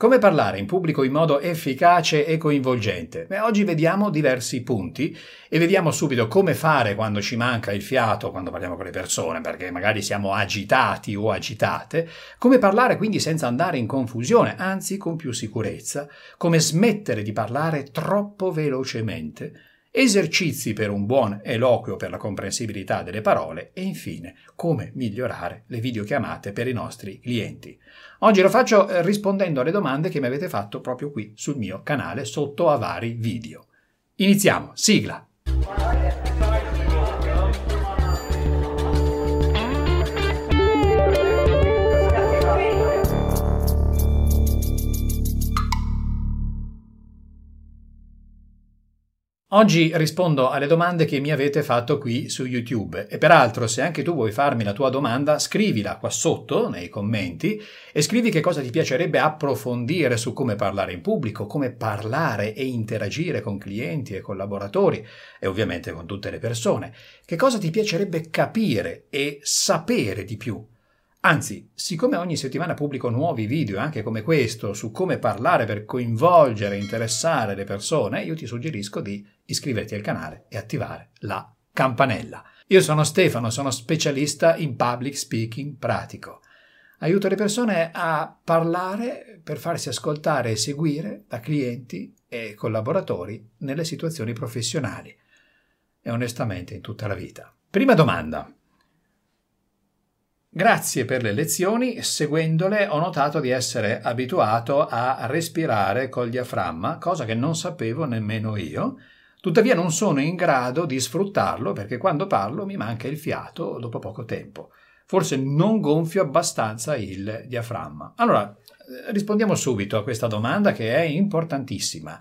Come parlare in pubblico in modo efficace e coinvolgente? Beh, oggi vediamo diversi punti e vediamo subito come fare quando ci manca il fiato, quando parliamo con le persone, perché magari siamo agitati o agitate, come parlare quindi senza andare in confusione, anzi con più sicurezza, come smettere di parlare troppo velocemente, esercizi per un buon eloquio per la comprensibilità delle parole e infine come migliorare le videochiamate per i nostri clienti. Oggi lo faccio eh, rispondendo alle domande che mi avete fatto proprio qui sul mio canale sotto a vari video. Iniziamo, sigla! Oggi rispondo alle domande che mi avete fatto qui su YouTube. E peraltro se anche tu vuoi farmi la tua domanda scrivila qua sotto nei commenti e scrivi che cosa ti piacerebbe approfondire su come parlare in pubblico, come parlare e interagire con clienti e collaboratori e ovviamente con tutte le persone, che cosa ti piacerebbe capire e sapere di più Anzi, siccome ogni settimana pubblico nuovi video, anche come questo, su come parlare per coinvolgere e interessare le persone, io ti suggerisco di iscriverti al canale e attivare la campanella. Io sono Stefano, sono specialista in public speaking pratico. Aiuto le persone a parlare per farsi ascoltare e seguire da clienti e collaboratori nelle situazioni professionali e onestamente in tutta la vita. Prima domanda. Grazie per le lezioni, seguendole ho notato di essere abituato a respirare col diaframma, cosa che non sapevo nemmeno io. Tuttavia non sono in grado di sfruttarlo perché quando parlo mi manca il fiato dopo poco tempo. Forse non gonfio abbastanza il diaframma. Allora, rispondiamo subito a questa domanda che è importantissima.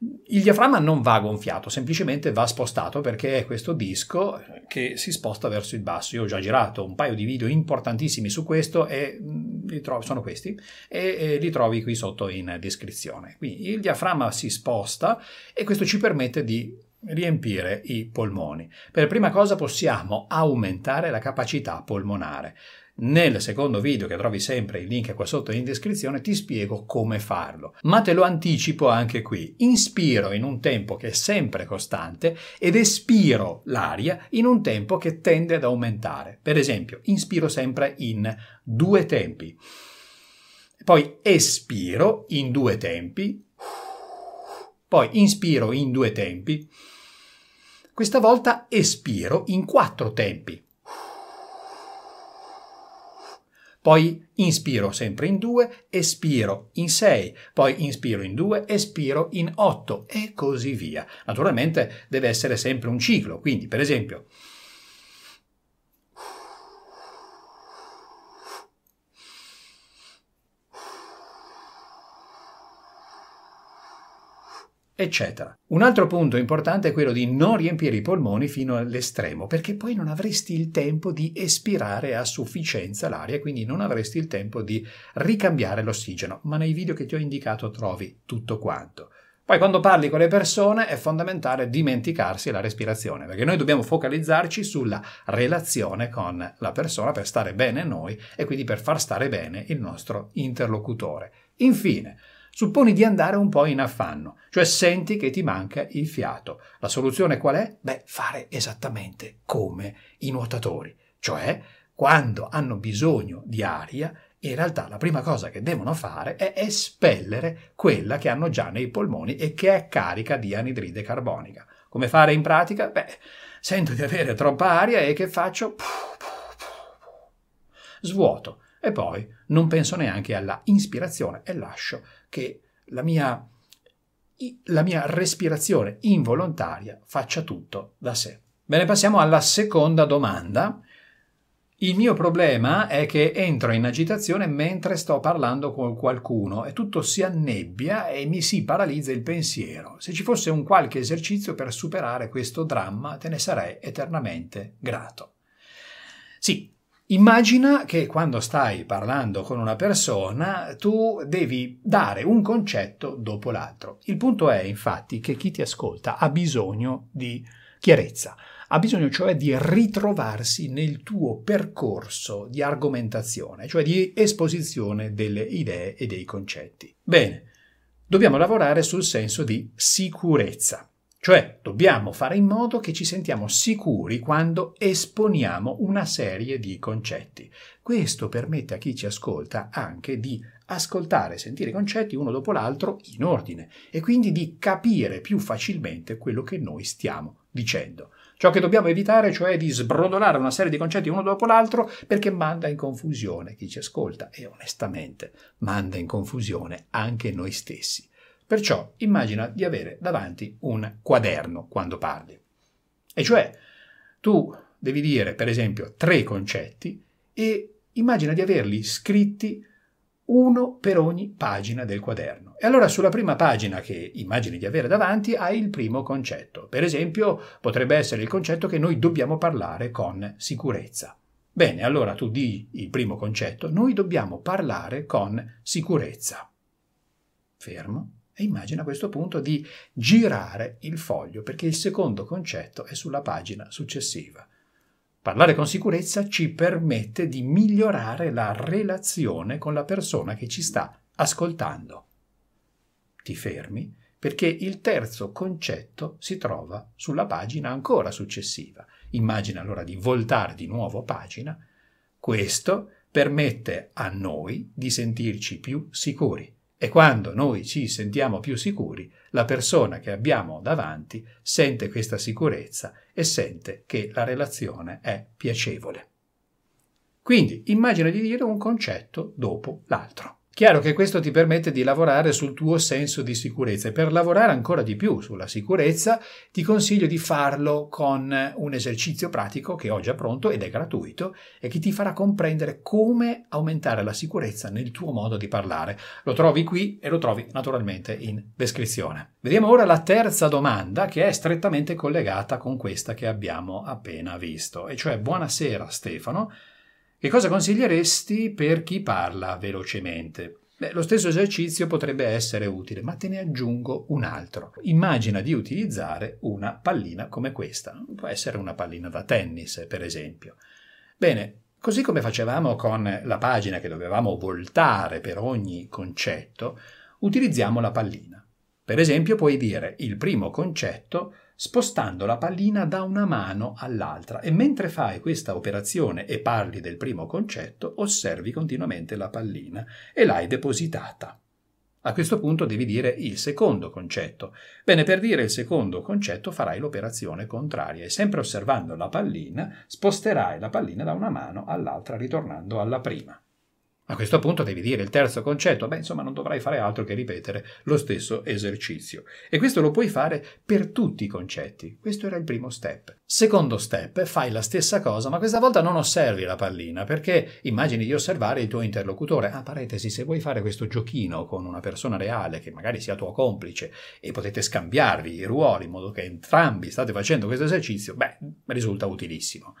Il diaframma non va gonfiato, semplicemente va spostato perché è questo disco che si sposta verso il basso. Io ho già girato un paio di video importantissimi su questo e mm, li trovo, sono questi e, e li trovi qui sotto in descrizione. Quindi il diaframma si sposta e questo ci permette di riempire i polmoni. Per prima cosa possiamo aumentare la capacità polmonare. Nel secondo video, che trovi sempre il link qua sotto in descrizione, ti spiego come farlo. Ma te lo anticipo anche qui. Inspiro in un tempo che è sempre costante ed espiro l'aria in un tempo che tende ad aumentare. Per esempio, inspiro sempre in due tempi. Poi espiro in due tempi. Poi inspiro in due tempi. Questa volta espiro in quattro tempi. Poi inspiro sempre in 2, espiro in 6, poi inspiro in 2, espiro in 8 e così via. Naturalmente deve essere sempre un ciclo, quindi per esempio eccetera. Un altro punto importante è quello di non riempire i polmoni fino all'estremo, perché poi non avresti il tempo di espirare a sufficienza l'aria quindi non avresti il tempo di ricambiare l'ossigeno, ma nei video che ti ho indicato trovi tutto quanto. Poi quando parli con le persone è fondamentale dimenticarsi la respirazione, perché noi dobbiamo focalizzarci sulla relazione con la persona per stare bene noi e quindi per far stare bene il nostro interlocutore. Infine, Supponi di andare un po' in affanno, cioè senti che ti manca il fiato. La soluzione qual è? Beh, fare esattamente come i nuotatori, cioè quando hanno bisogno di aria, in realtà la prima cosa che devono fare è espellere quella che hanno già nei polmoni e che è carica di anidride carbonica. Come fare in pratica? Beh, sento di avere troppa aria e che faccio? Svuoto e poi non penso neanche alla ispirazione e lascio che la mia, la mia respirazione involontaria faccia tutto da sé. Bene, passiamo alla seconda domanda. Il mio problema è che entro in agitazione mentre sto parlando con qualcuno e tutto si annebbia e mi si paralizza il pensiero. Se ci fosse un qualche esercizio per superare questo dramma, te ne sarei eternamente grato. Sì, Immagina che quando stai parlando con una persona tu devi dare un concetto dopo l'altro. Il punto è infatti che chi ti ascolta ha bisogno di chiarezza, ha bisogno cioè di ritrovarsi nel tuo percorso di argomentazione, cioè di esposizione delle idee e dei concetti. Bene, dobbiamo lavorare sul senso di sicurezza. Cioè dobbiamo fare in modo che ci sentiamo sicuri quando esponiamo una serie di concetti. Questo permette a chi ci ascolta anche di ascoltare e sentire i concetti uno dopo l'altro in ordine e quindi di capire più facilmente quello che noi stiamo dicendo. Ciò che dobbiamo evitare, cioè di sbrodolare una serie di concetti uno dopo l'altro, perché manda in confusione chi ci ascolta e onestamente manda in confusione anche noi stessi. Perciò immagina di avere davanti un quaderno quando parli. E cioè tu devi dire, per esempio, tre concetti e immagina di averli scritti uno per ogni pagina del quaderno. E allora sulla prima pagina che immagini di avere davanti hai il primo concetto. Per esempio potrebbe essere il concetto che noi dobbiamo parlare con sicurezza. Bene, allora tu di il primo concetto, noi dobbiamo parlare con sicurezza. Fermo e immagina a questo punto di girare il foglio perché il secondo concetto è sulla pagina successiva. Parlare con sicurezza ci permette di migliorare la relazione con la persona che ci sta ascoltando. Ti fermi perché il terzo concetto si trova sulla pagina ancora successiva. Immagina allora di voltare di nuovo pagina. Questo permette a noi di sentirci più sicuri. E quando noi ci sentiamo più sicuri, la persona che abbiamo davanti sente questa sicurezza e sente che la relazione è piacevole. Quindi immagina di dire un concetto dopo l'altro. Chiaro che questo ti permette di lavorare sul tuo senso di sicurezza e per lavorare ancora di più sulla sicurezza ti consiglio di farlo con un esercizio pratico che ho già pronto ed è gratuito e che ti farà comprendere come aumentare la sicurezza nel tuo modo di parlare. Lo trovi qui e lo trovi naturalmente in descrizione. Vediamo ora la terza domanda che è strettamente collegata con questa che abbiamo appena visto, e cioè buonasera Stefano. Che cosa consiglieresti per chi parla velocemente? Beh, lo stesso esercizio potrebbe essere utile, ma te ne aggiungo un altro. Immagina di utilizzare una pallina come questa. Può essere una pallina da tennis, per esempio. Bene, così come facevamo con la pagina che dovevamo voltare per ogni concetto, utilizziamo la pallina. Per esempio puoi dire il primo concetto spostando la pallina da una mano all'altra e mentre fai questa operazione e parli del primo concetto, osservi continuamente la pallina e l'hai depositata. A questo punto devi dire il secondo concetto. Bene, per dire il secondo concetto farai l'operazione contraria e sempre osservando la pallina sposterai la pallina da una mano all'altra ritornando alla prima. A questo punto devi dire il terzo concetto, beh insomma non dovrai fare altro che ripetere lo stesso esercizio. E questo lo puoi fare per tutti i concetti. Questo era il primo step. Secondo step, fai la stessa cosa, ma questa volta non osservi la pallina, perché immagini di osservare il tuo interlocutore. Ah, parentesi, se vuoi fare questo giochino con una persona reale, che magari sia tuo complice, e potete scambiarvi i ruoli in modo che entrambi state facendo questo esercizio, beh, risulta utilissimo.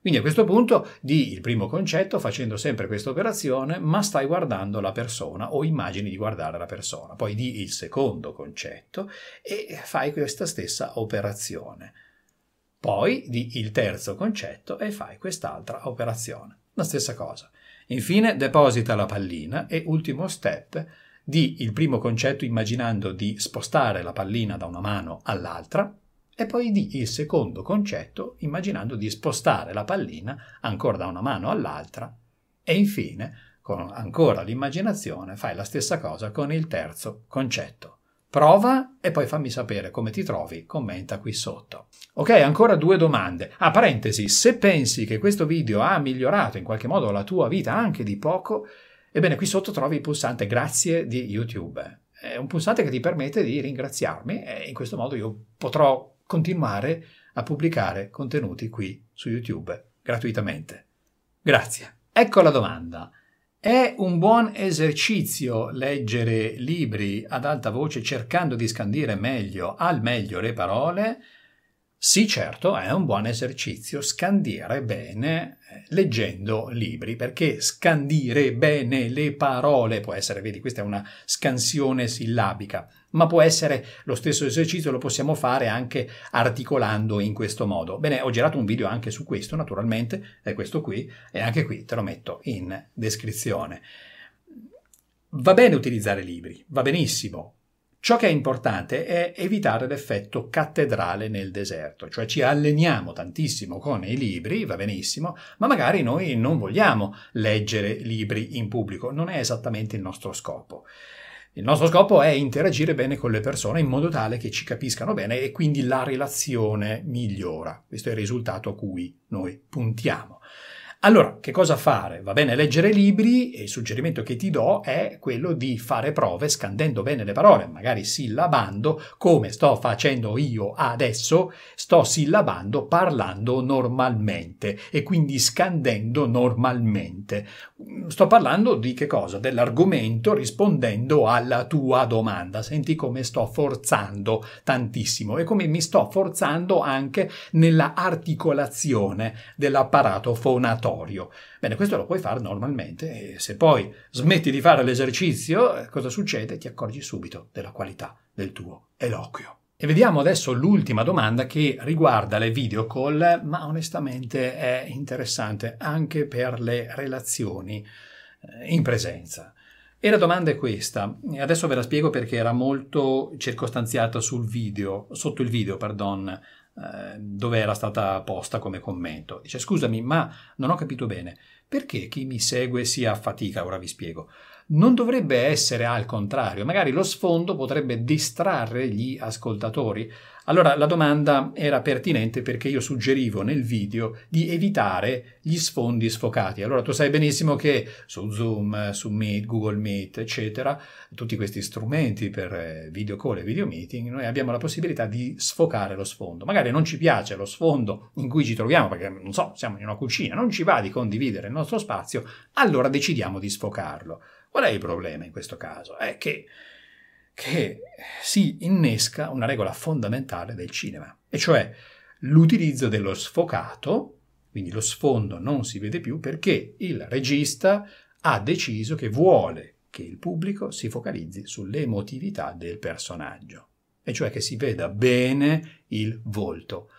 Quindi a questo punto di il primo concetto facendo sempre questa operazione, ma stai guardando la persona o immagini di guardare la persona. Poi di il secondo concetto e fai questa stessa operazione. Poi di il terzo concetto e fai quest'altra operazione. La stessa cosa. Infine deposita la pallina e ultimo step di il primo concetto immaginando di spostare la pallina da una mano all'altra e poi di il secondo concetto immaginando di spostare la pallina ancora da una mano all'altra e infine con ancora l'immaginazione fai la stessa cosa con il terzo concetto. Prova e poi fammi sapere come ti trovi, commenta qui sotto. Ok, ancora due domande. Ah, parentesi, se pensi che questo video ha migliorato in qualche modo la tua vita anche di poco, ebbene qui sotto trovi il pulsante grazie di YouTube. È un pulsante che ti permette di ringraziarmi e in questo modo io potrò continuare a pubblicare contenuti qui su YouTube gratuitamente. Grazie. Ecco la domanda. È un buon esercizio leggere libri ad alta voce cercando di scandire meglio, al meglio le parole? Sì, certo, è un buon esercizio scandire bene eh, leggendo libri, perché scandire bene le parole può essere, vedi, questa è una scansione sillabica, ma può essere lo stesso esercizio, lo possiamo fare anche articolando in questo modo. Bene, ho girato un video anche su questo, naturalmente, è questo qui, e anche qui te lo metto in descrizione. Va bene utilizzare libri, va benissimo. Ciò che è importante è evitare l'effetto cattedrale nel deserto, cioè ci alleniamo tantissimo con i libri, va benissimo, ma magari noi non vogliamo leggere libri in pubblico, non è esattamente il nostro scopo. Il nostro scopo è interagire bene con le persone in modo tale che ci capiscano bene e quindi la relazione migliora. Questo è il risultato a cui noi puntiamo. Allora, che cosa fare? Va bene leggere libri e il suggerimento che ti do è quello di fare prove scandendo bene le parole, magari sillabando, come sto facendo io adesso, sto sillabando parlando normalmente e quindi scandendo normalmente. Sto parlando di che cosa? Dell'argomento rispondendo alla tua domanda. Senti come sto forzando tantissimo e come mi sto forzando anche nella articolazione dell'apparato fonatorio aleatorio. Bene, questo lo puoi fare normalmente e se poi smetti di fare l'esercizio, eh, cosa succede? Ti accorgi subito della qualità del tuo eloquio. E vediamo adesso l'ultima domanda che riguarda le video call, ma onestamente è interessante anche per le relazioni eh, in presenza. E la domanda è questa, e adesso ve la spiego perché era molto circostanziata sul video, sotto il video, pardon, eh, dove era stata posta come commento. Dice scusami, ma non ho capito bene, perché chi mi segue si affatica? Ora vi spiego. Non dovrebbe essere al contrario, magari lo sfondo potrebbe distrarre gli ascoltatori. Allora la domanda era pertinente perché io suggerivo nel video di evitare gli sfondi sfocati. Allora tu sai benissimo che su Zoom, su Meet, Google Meet, eccetera, tutti questi strumenti per eh, video call e video meeting, noi abbiamo la possibilità di sfocare lo sfondo. Magari non ci piace lo sfondo in cui ci troviamo perché non so, siamo in una cucina, non ci va di condividere il nostro spazio, allora decidiamo di sfocarlo. Qual è il problema in questo caso? È che, che si innesca una regola fondamentale del cinema, e cioè l'utilizzo dello sfocato, quindi lo sfondo non si vede più perché il regista ha deciso che vuole che il pubblico si focalizzi sull'emotività del personaggio, e cioè che si veda bene il volto.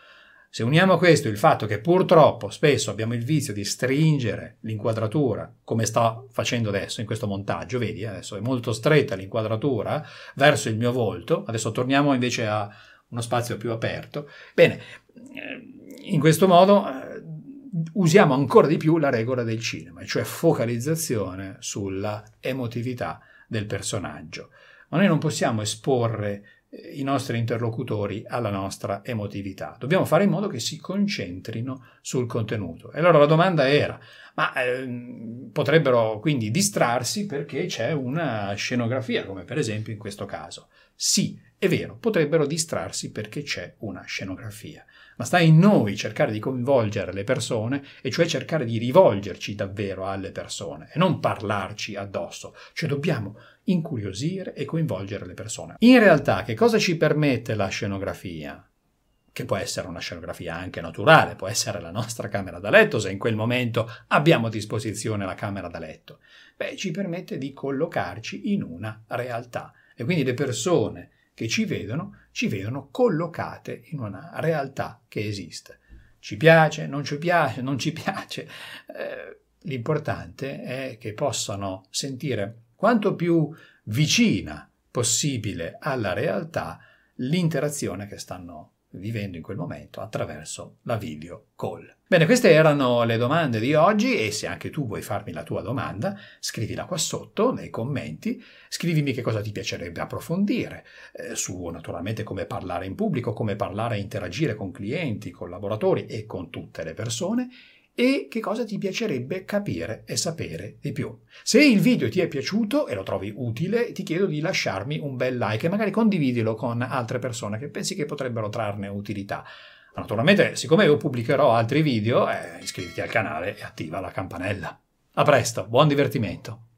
Se uniamo a questo il fatto che purtroppo spesso abbiamo il vizio di stringere l'inquadratura, come sta facendo adesso in questo montaggio, vedi, adesso è molto stretta l'inquadratura verso il mio volto, adesso torniamo invece a uno spazio più aperto. Bene, eh, in questo modo eh, usiamo ancora di più la regola del cinema, cioè focalizzazione sulla emotività del personaggio. Ma noi non possiamo esporre i nostri interlocutori alla nostra emotività. Dobbiamo fare in modo che si concentrino sul contenuto. E allora la domanda era, ma eh, potrebbero quindi distrarsi perché c'è una scenografia, come per esempio in questo caso. Sì, è vero, potrebbero distrarsi perché c'è una scenografia, ma sta in noi cercare di coinvolgere le persone e cioè cercare di rivolgerci davvero alle persone e non parlarci addosso, cioè dobbiamo incuriosire e coinvolgere le persone. In realtà che cosa ci permette la scenografia? Che può essere una scenografia anche naturale, può essere la nostra camera da letto se in quel momento abbiamo a disposizione la camera da letto. Beh, ci permette di collocarci in una realtà e quindi le persone che ci vedono, ci vedono collocate in una realtà che esiste. Ci piace, non ci piace, non ci piace. Eh, l'importante è che possano sentire quanto più vicina possibile alla realtà l'interazione che stanno vivendo in quel momento attraverso la video call. Bene, queste erano le domande di oggi e se anche tu vuoi farmi la tua domanda, scrivila qua sotto nei commenti, scrivimi che cosa ti piacerebbe approfondire, eh, su naturalmente come parlare in pubblico, come parlare e interagire con clienti, collaboratori e con tutte le persone e che cosa ti piacerebbe capire e sapere di più. Se il video ti è piaciuto e lo trovi utile, ti chiedo di lasciarmi un bel like e magari condividilo con altre persone che pensi che potrebbero trarne utilità. Naturalmente, siccome io pubblicherò altri video, eh, iscriviti al canale e attiva la campanella. A presto, buon divertimento!